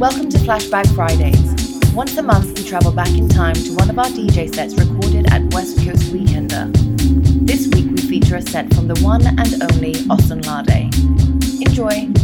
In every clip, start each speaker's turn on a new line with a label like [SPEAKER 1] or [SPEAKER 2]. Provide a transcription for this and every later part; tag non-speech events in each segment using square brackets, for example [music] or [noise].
[SPEAKER 1] Welcome to Flashback Fridays. Once a month, we travel back in time to one of our DJ sets recorded at West Coast Weekender. This week, we feature a set from the one and only Austin Lade. Enjoy!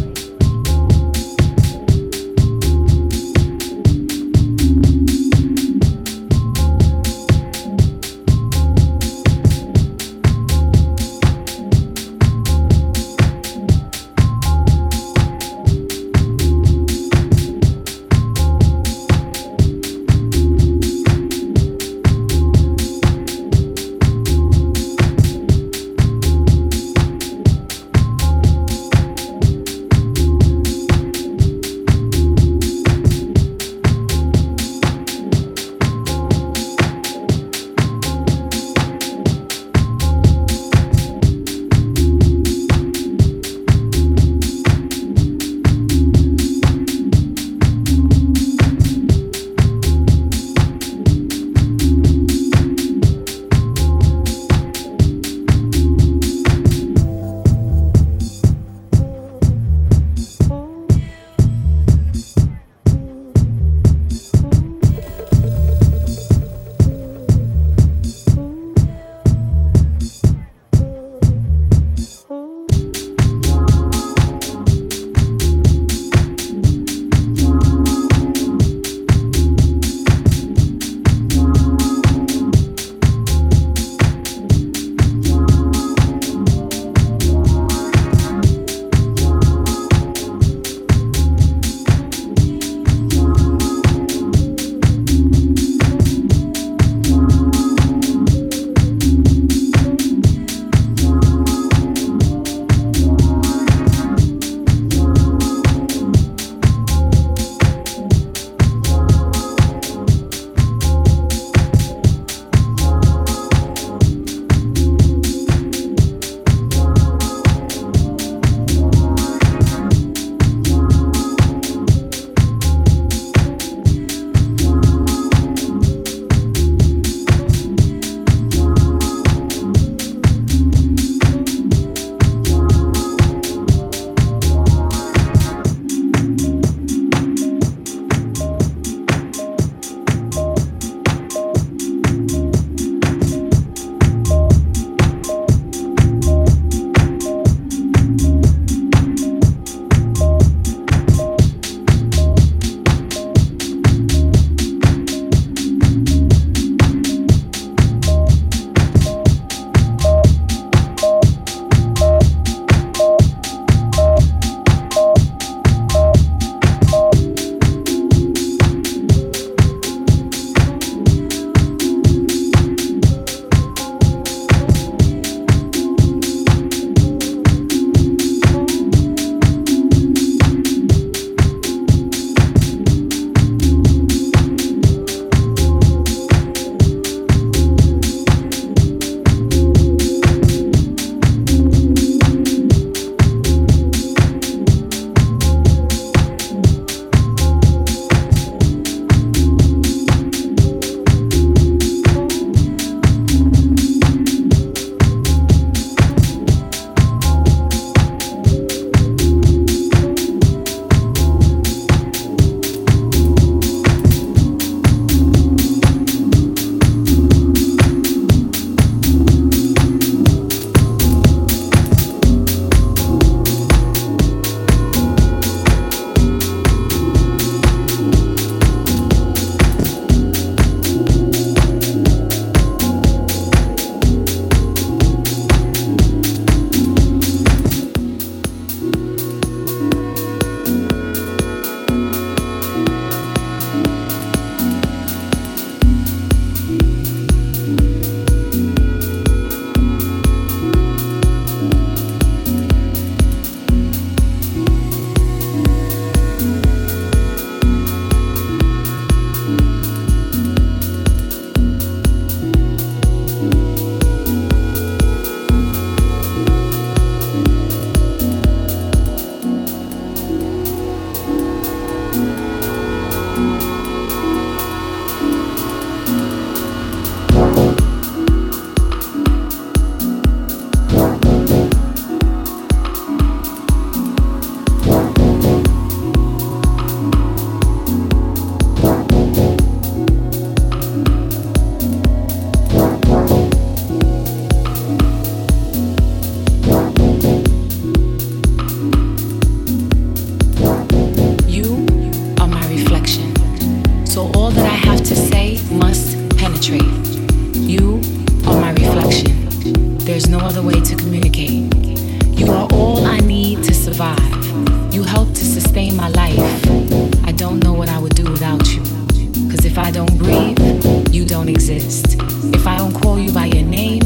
[SPEAKER 2] Don't exist. If I don't call you by your name,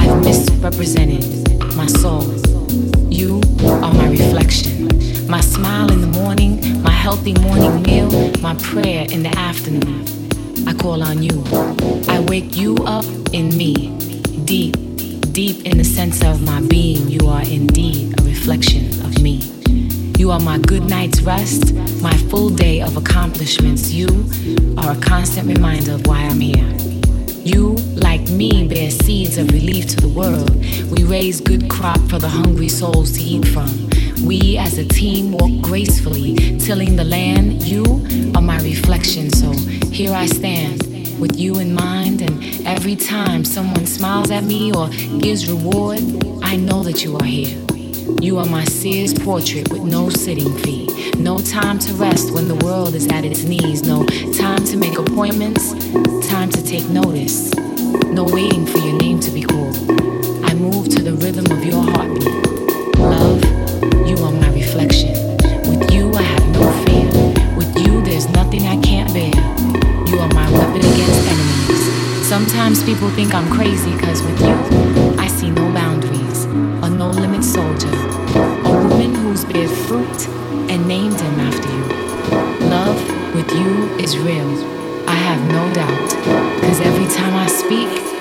[SPEAKER 2] I've misrepresented my soul. You are my reflection. My smile in the morning, my healthy morning meal, my prayer in the afternoon. I call on you. I wake you up in me, deep, deep in the sense of my being. You are indeed a reflection of me. You are my good night's rest, my full day of accomplishments. You are a constant reminder of why I'm here. You, like me, bear seeds of relief to the world. We raise good crop for the hungry souls to eat from. We as a team walk gracefully, tilling the land. You are my reflection, so here I stand with you in mind. And every time someone smiles at me or gives reward, I know that you are here. You are my Sears portrait with no sitting fee. No time to rest when the world is at its knees. No time to make appointments. Time to take notice. No waiting for your name to be called. I move to the rhythm of your heartbeat. Love, you are my reflection. With you, I have no fear. With you, there's nothing I can't bear. You are my weapon against enemies. Sometimes people think I'm crazy because with you, is real. I have no doubt. Cause every time I speak,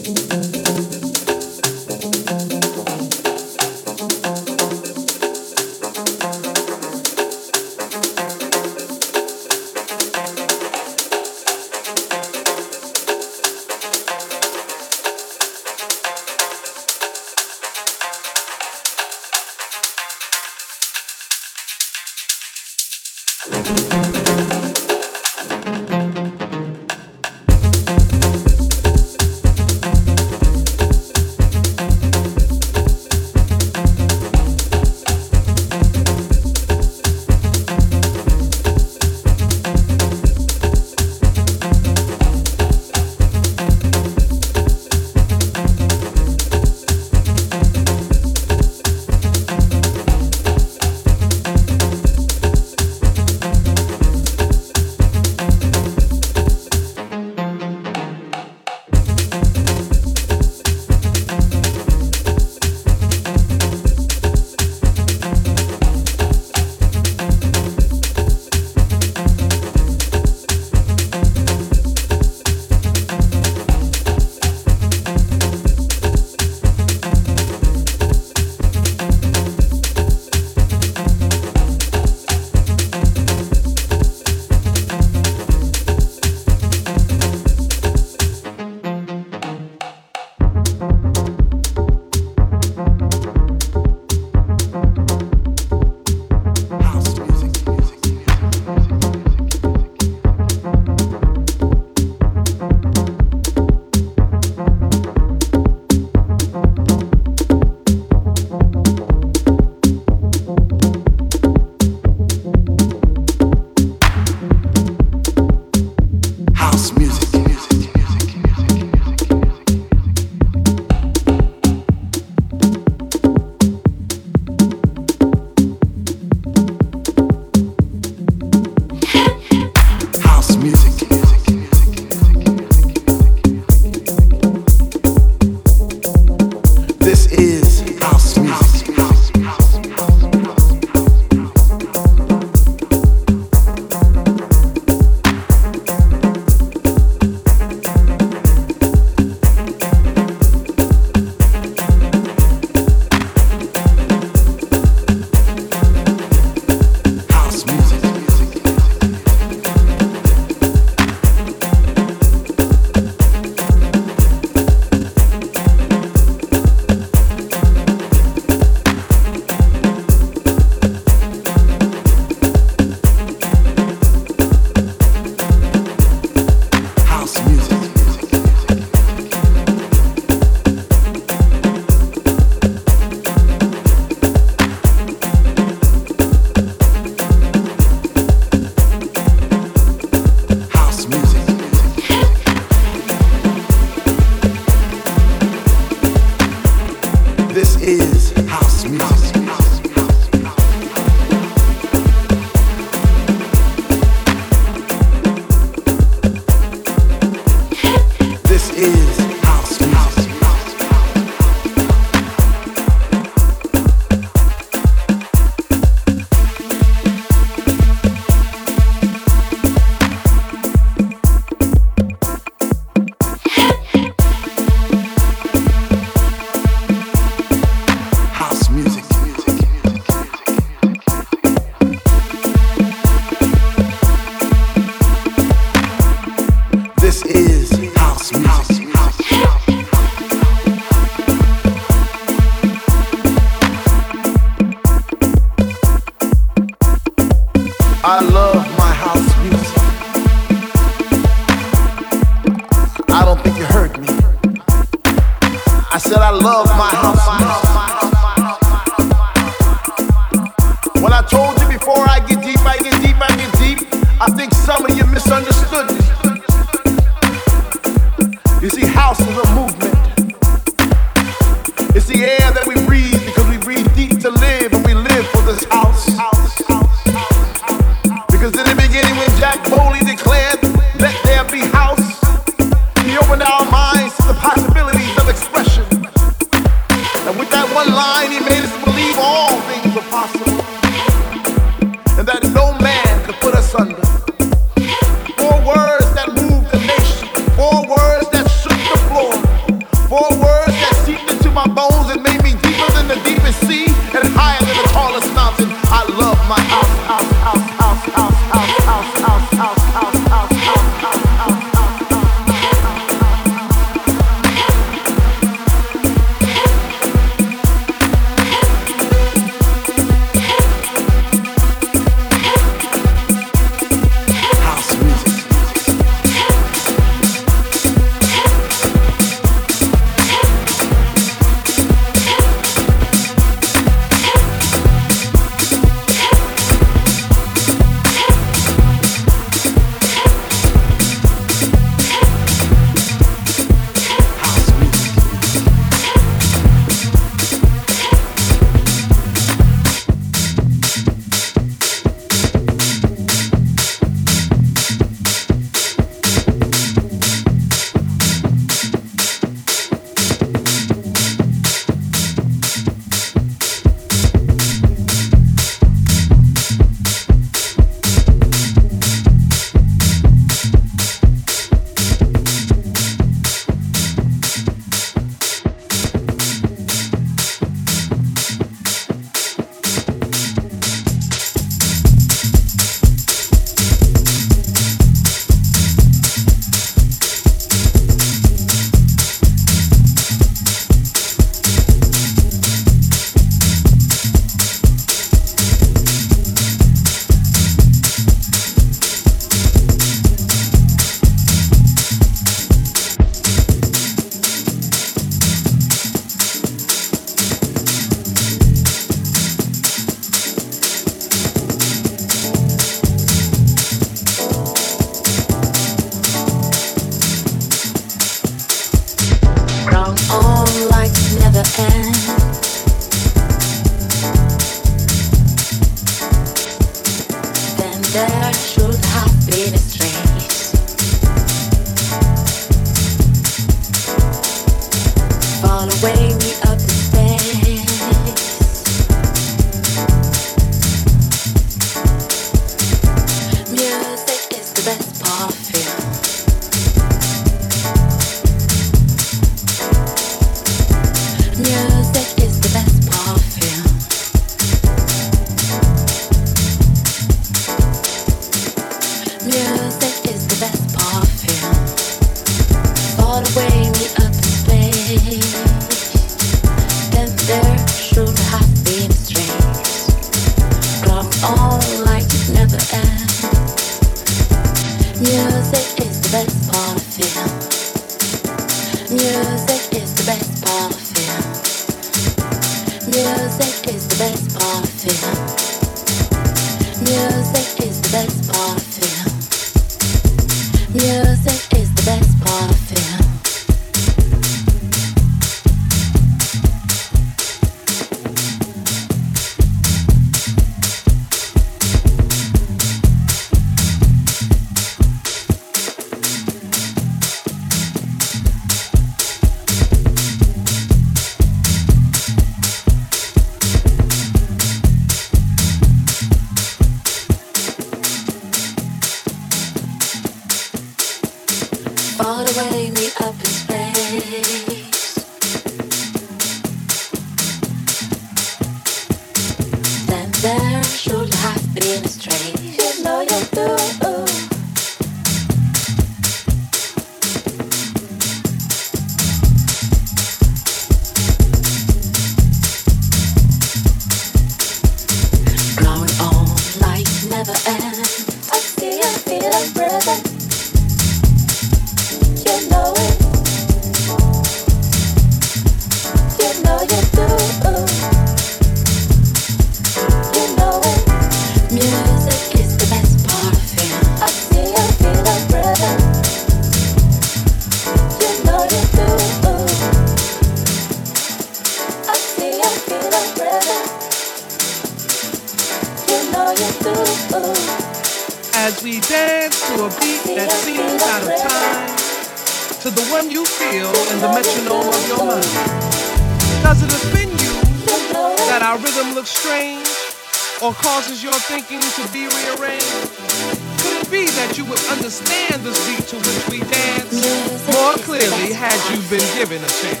[SPEAKER 3] a
[SPEAKER 4] chance?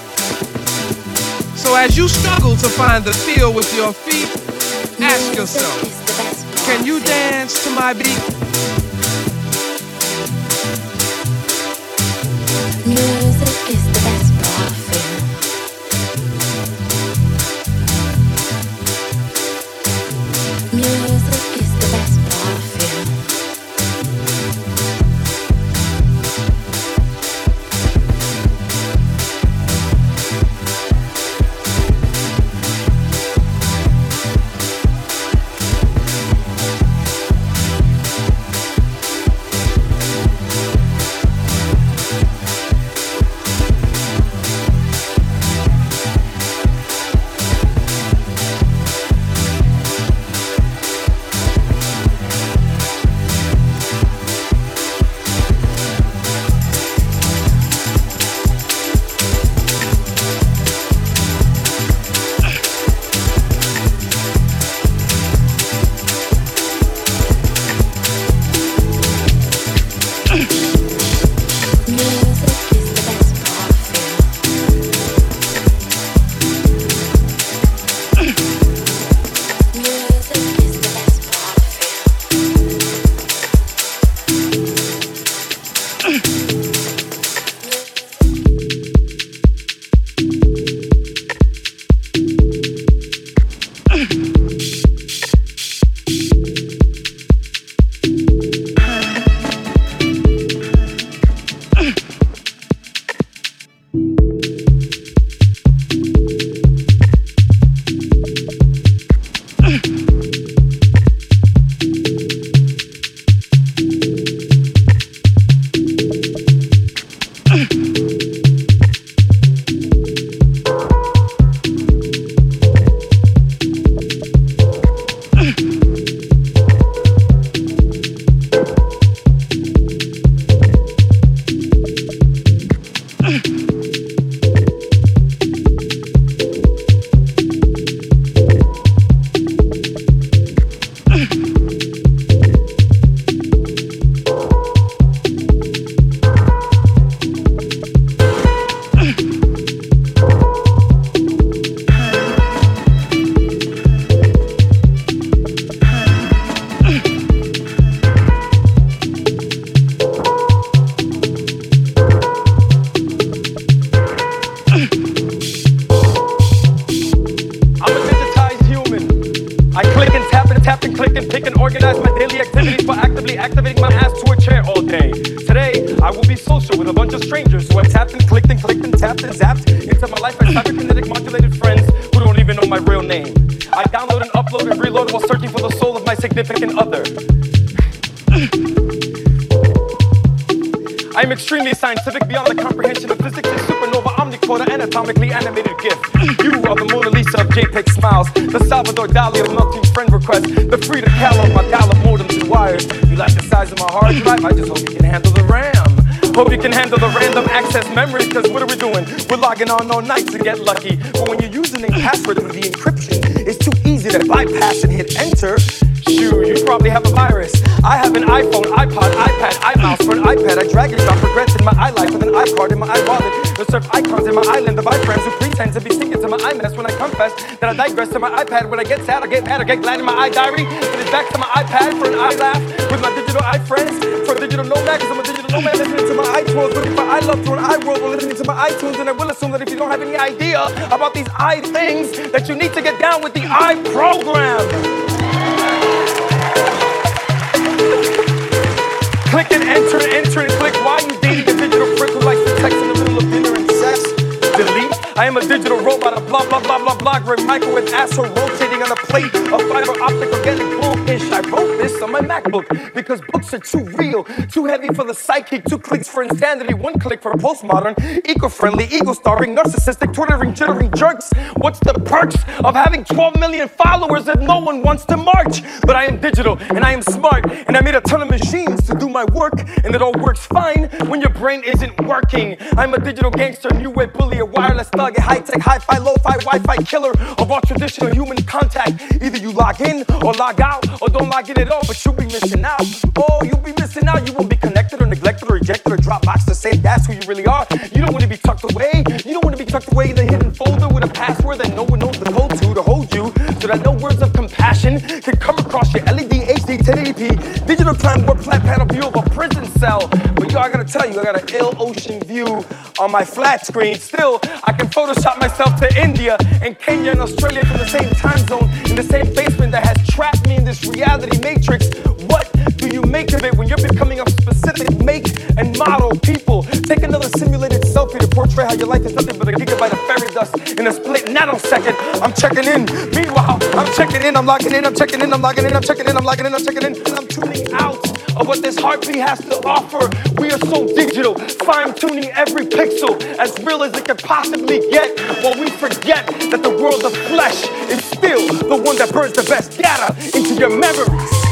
[SPEAKER 4] So as you struggle to find the feel with your feet, ask yourself, can you dance to my beat?
[SPEAKER 5] We're on all night to get lucky. But when you're using a password through the encryption, it's too easy to bypass and hit enter. Shoo, you probably have a virus. I have an iPhone, iPod, iPad, iMouse for an iPad. I drag and drop regrets in my iLife with an iCard in my iWallet. The surf icons in my island of iFriends who pretend to be singing to my iMess when I confess that I digress to my iPad. When I get sad, I get mad, I get glad in my iDiary. Then it's back to my iPad for an iLaugh with my digital iFriends. For a digital nomad, cause I'm a digital nomad listening to my iTunes. Looking for iLove through an iWorld listening to my iTunes. And I will have any idea about these i things, that you need to get down with the i program. Click and enter enter and click. Why you dating a digital prick who likes to text in the middle of dinner and sex? Delete. I am a digital robot, a blah blah blah blah blah. Great microwave asshole rotating on a plate of fiber optic organic bullish. I wrote this on my MacBook because books are too real, too heavy for the psychic, Two clicks for insanity, one click for postmodern, eco-friendly, ego-starving, narcissistic, twittering, jittering jerks. What's the perks of having 12 million followers if no one wants to march? But I am digital and I am smart, and I made a ton of machines my work, and it all works fine when your brain isn't working. I'm a digital gangster, new wave bully, a wireless thug, a high-tech, hi-fi, lo-fi, Wi-Fi killer of all traditional human contact. Either you log in or log out, or don't log in at all, but you'll be missing out. Oh, you'll be missing out. You won't be connected or neglected or rejected or dropped box to say that's who you really are. You don't want to be tucked away. You don't want to be tucked away in a hidden folder with a password that no one knows the code to to hold you, so that no words of compassion can come across your LED HD 1080p warp flat panel view of a prison cell. But yo, I gotta tell you, I got an ill ocean view on my flat screen. Still, I can Photoshop myself to India and Kenya and Australia from the same time zone in the same basement that has trapped me in this reality matrix. What you make of it when you're becoming a specific make and model? People, take another simulated selfie to portray how your life is nothing but a gigabyte of fairy dust in a split nanosecond. I'm checking in. Meanwhile, I'm checking in, I'm logging in, I'm checking in, I'm logging in, I'm checking in, I'm logging in, I'm checking in, I'm tuning out of what this heartbeat has to offer. We are so digital, fine tuning every pixel as real as it can possibly get, while we forget that the world of flesh is still the one that burns the best data into your memories.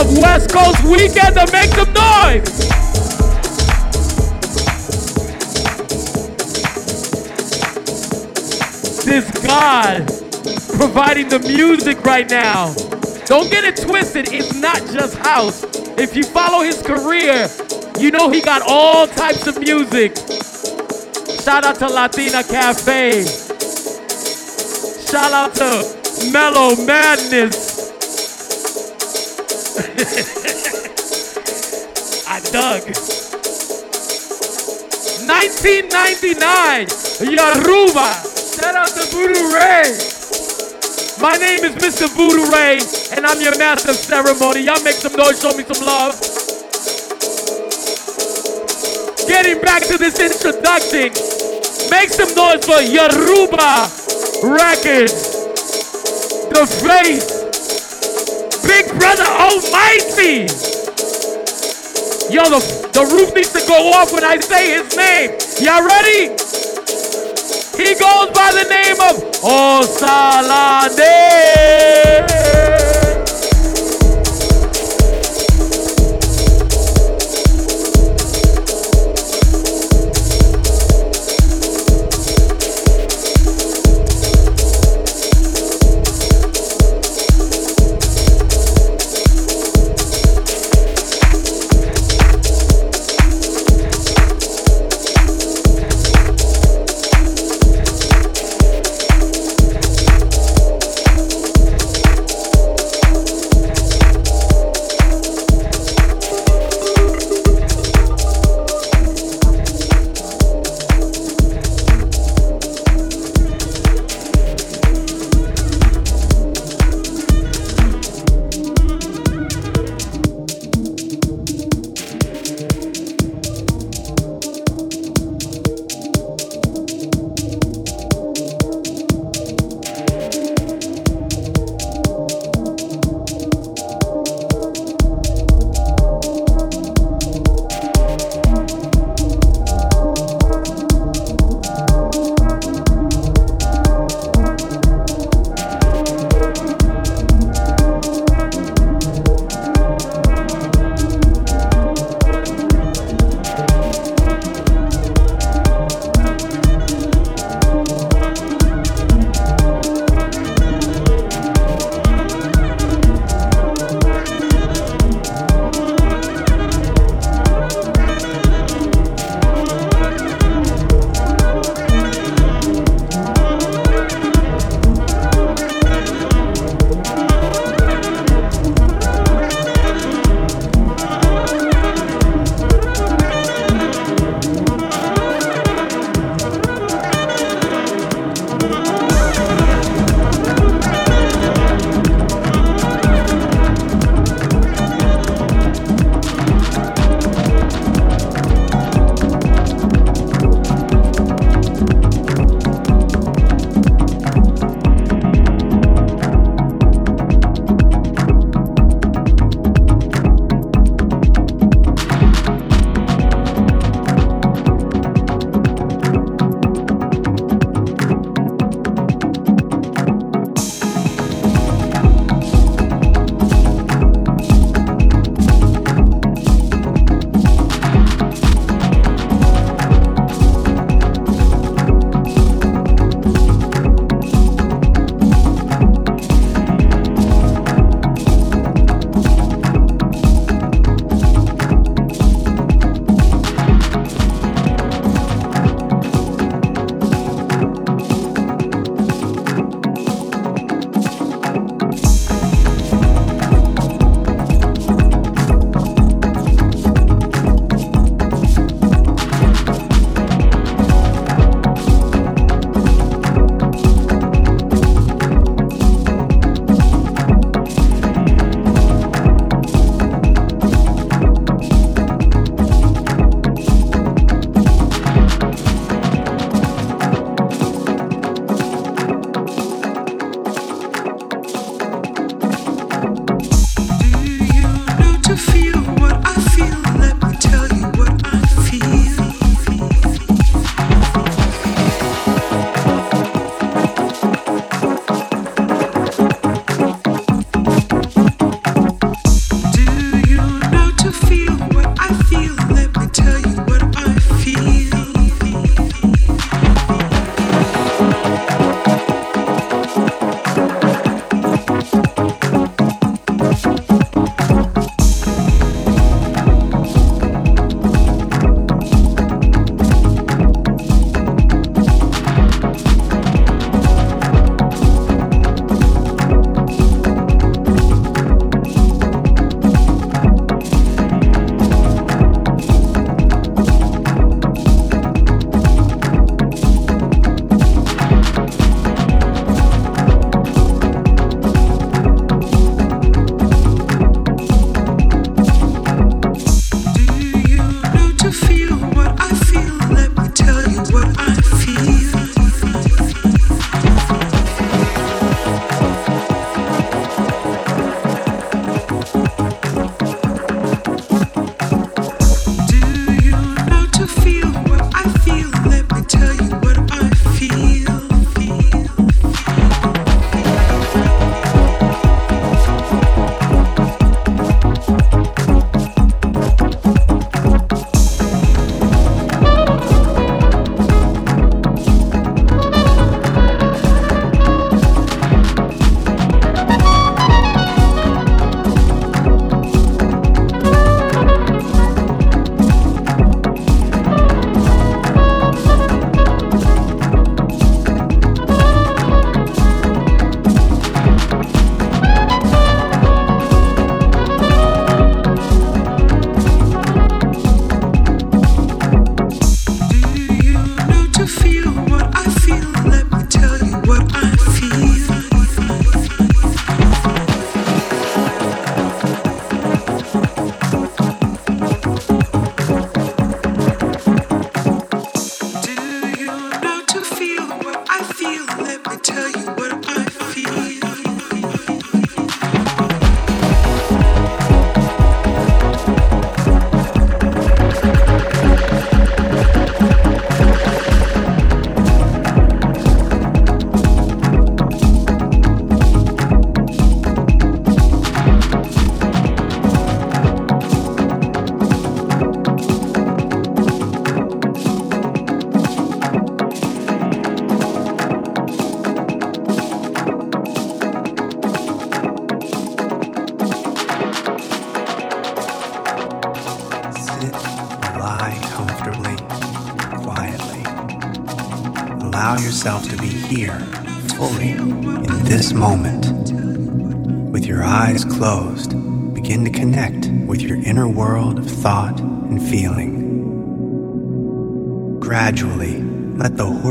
[SPEAKER 6] Of West Coast Weekend to make some noise. This God providing the music right now. Don't get it twisted, it's not just house. If you follow his career, you know he got all types of music. Shout out to Latina Cafe. Shout out to Mellow Madness. [laughs] I dug. 1999, Yoruba. Shout out to Voodoo Ray. My name is Mr. Voodoo Ray, and I'm your master of ceremony. Y'all make some noise, show me some love. Getting back to this introduction, make some noise for Yoruba Records. The face, Big Brother Almighty. Yo, the, the roof needs to go off when I say his name. Y'all ready? He goes by the name of Osunlade.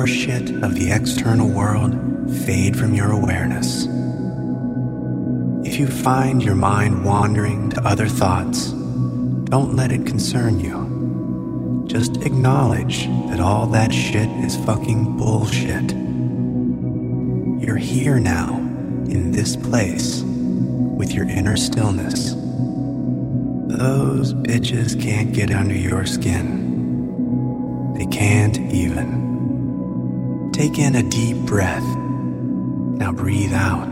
[SPEAKER 7] The of the external world fade from your awareness. If you find your mind wandering to other thoughts, don't let it concern you. Just acknowledge that all that shit is fucking bullshit. You're here now, in this place, with your inner stillness. Those bitches can't get under your skin. Take in a deep breath. Now breathe out.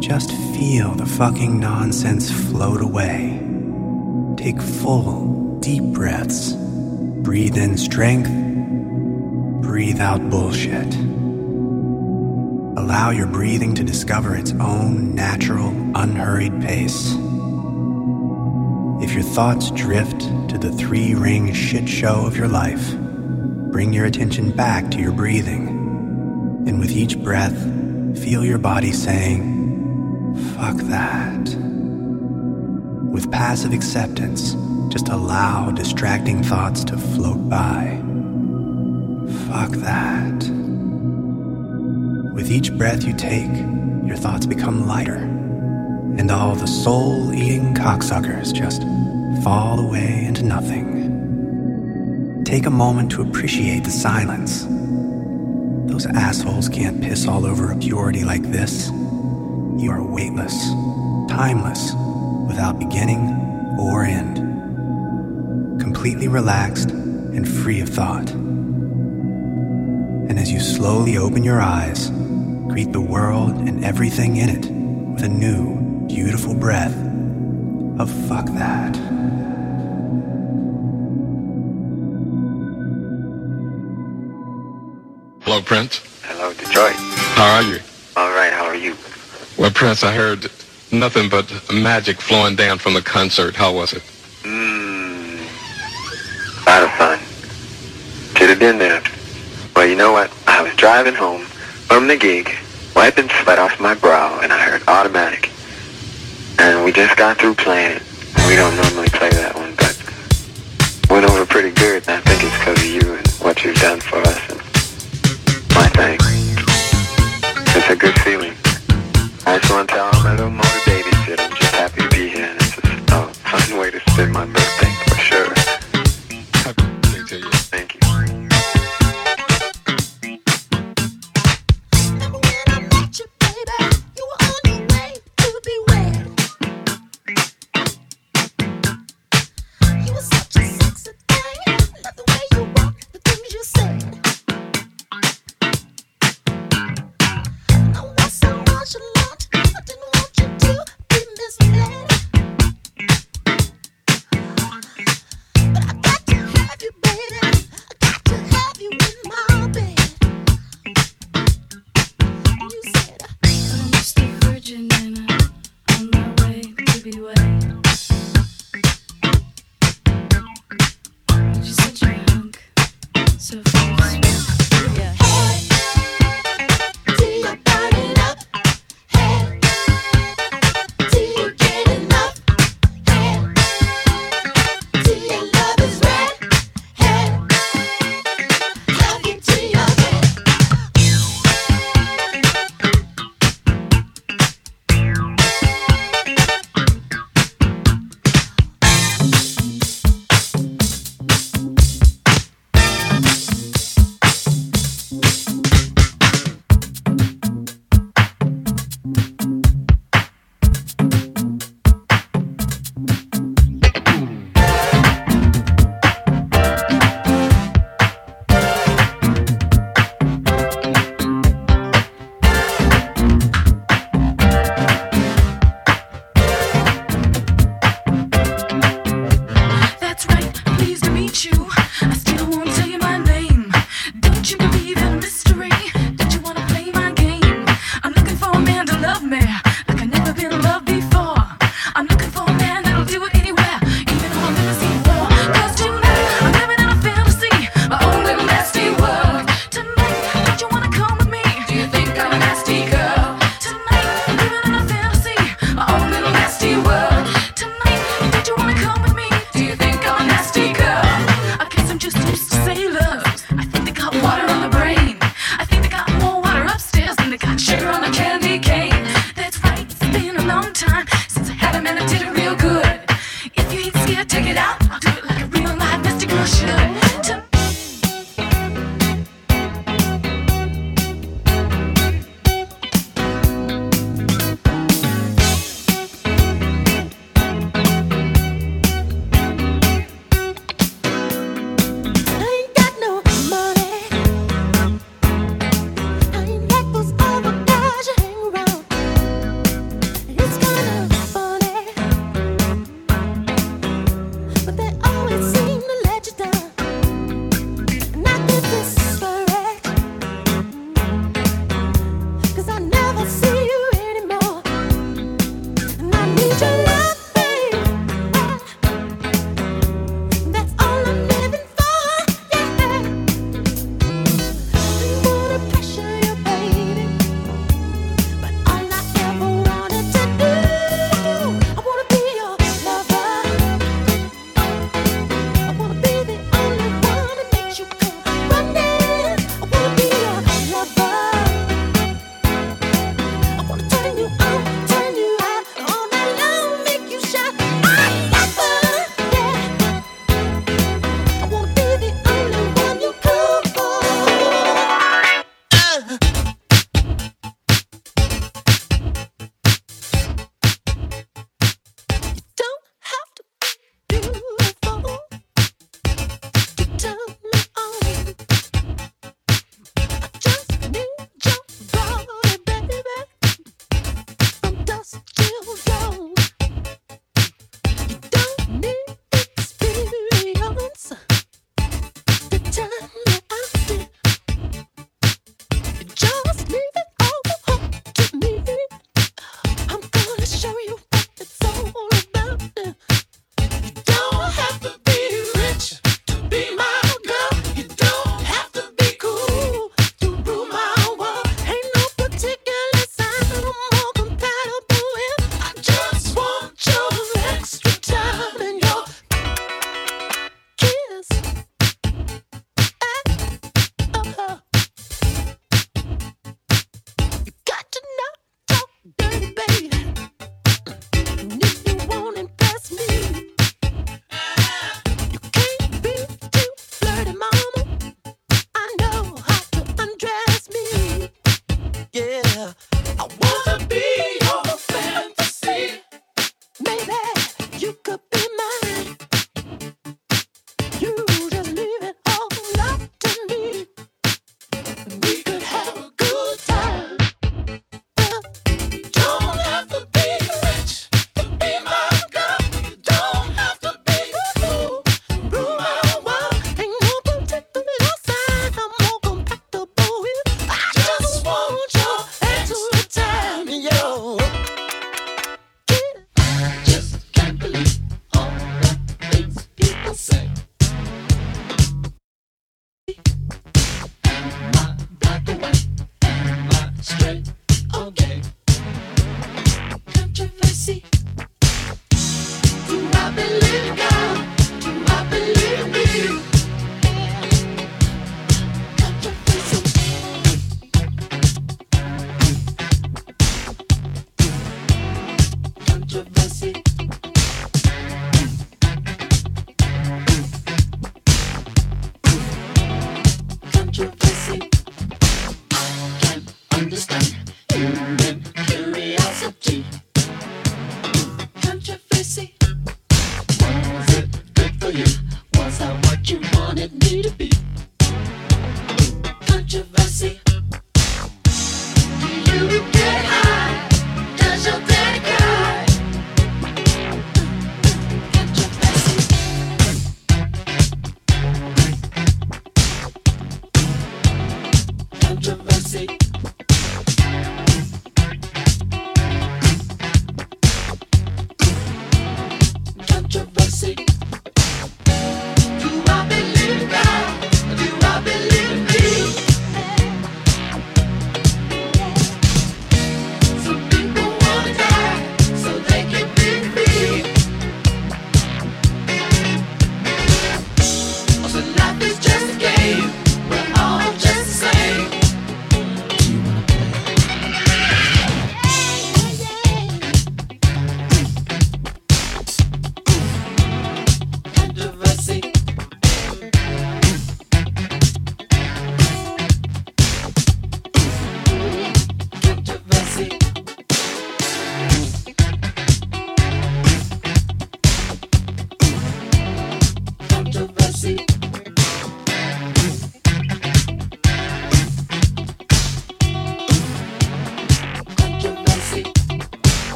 [SPEAKER 7] Just feel the fucking nonsense float away. Take full, deep breaths. Breathe in strength. Breathe out bullshit. Allow your breathing to discover its own natural, unhurried pace. If your thoughts drift to the three ring shit show of your life, bring your attention back to your breathing. And with each breath, feel your body saying, fuck that. With passive acceptance, just allow distracting thoughts to float by. Fuck that. With each breath you take, your thoughts become lighter and all the soul eating cocksuckers just fall away into nothing. Take a moment to appreciate the silence. Those assholes can't piss all over a purity like this. You are weightless, timeless, without beginning or end. Completely relaxed and free of thought. And as you slowly open your eyes, greet the world and everything in it with a new beautiful breath of fuck that.
[SPEAKER 8] Prince.
[SPEAKER 9] Hello, Detroit.
[SPEAKER 8] How are you?
[SPEAKER 9] All right, how are you?
[SPEAKER 8] Well, Prince, I heard nothing but magic flowing down from the concert. How was it?
[SPEAKER 9] Mmm. A lot of fun. Should have been there. Well, you know what? I was driving home from the gig, wiping sweat off my brow, and I heard automatic. And we just got through playing it. We don't normally play that one, but went over pretty good. And I think it's because of you and what you've done for us. Thanks. It's a good feeling. I just want to tell all my little motor babies that I'm just happy to be here. And it's a fun way to spend my birthday,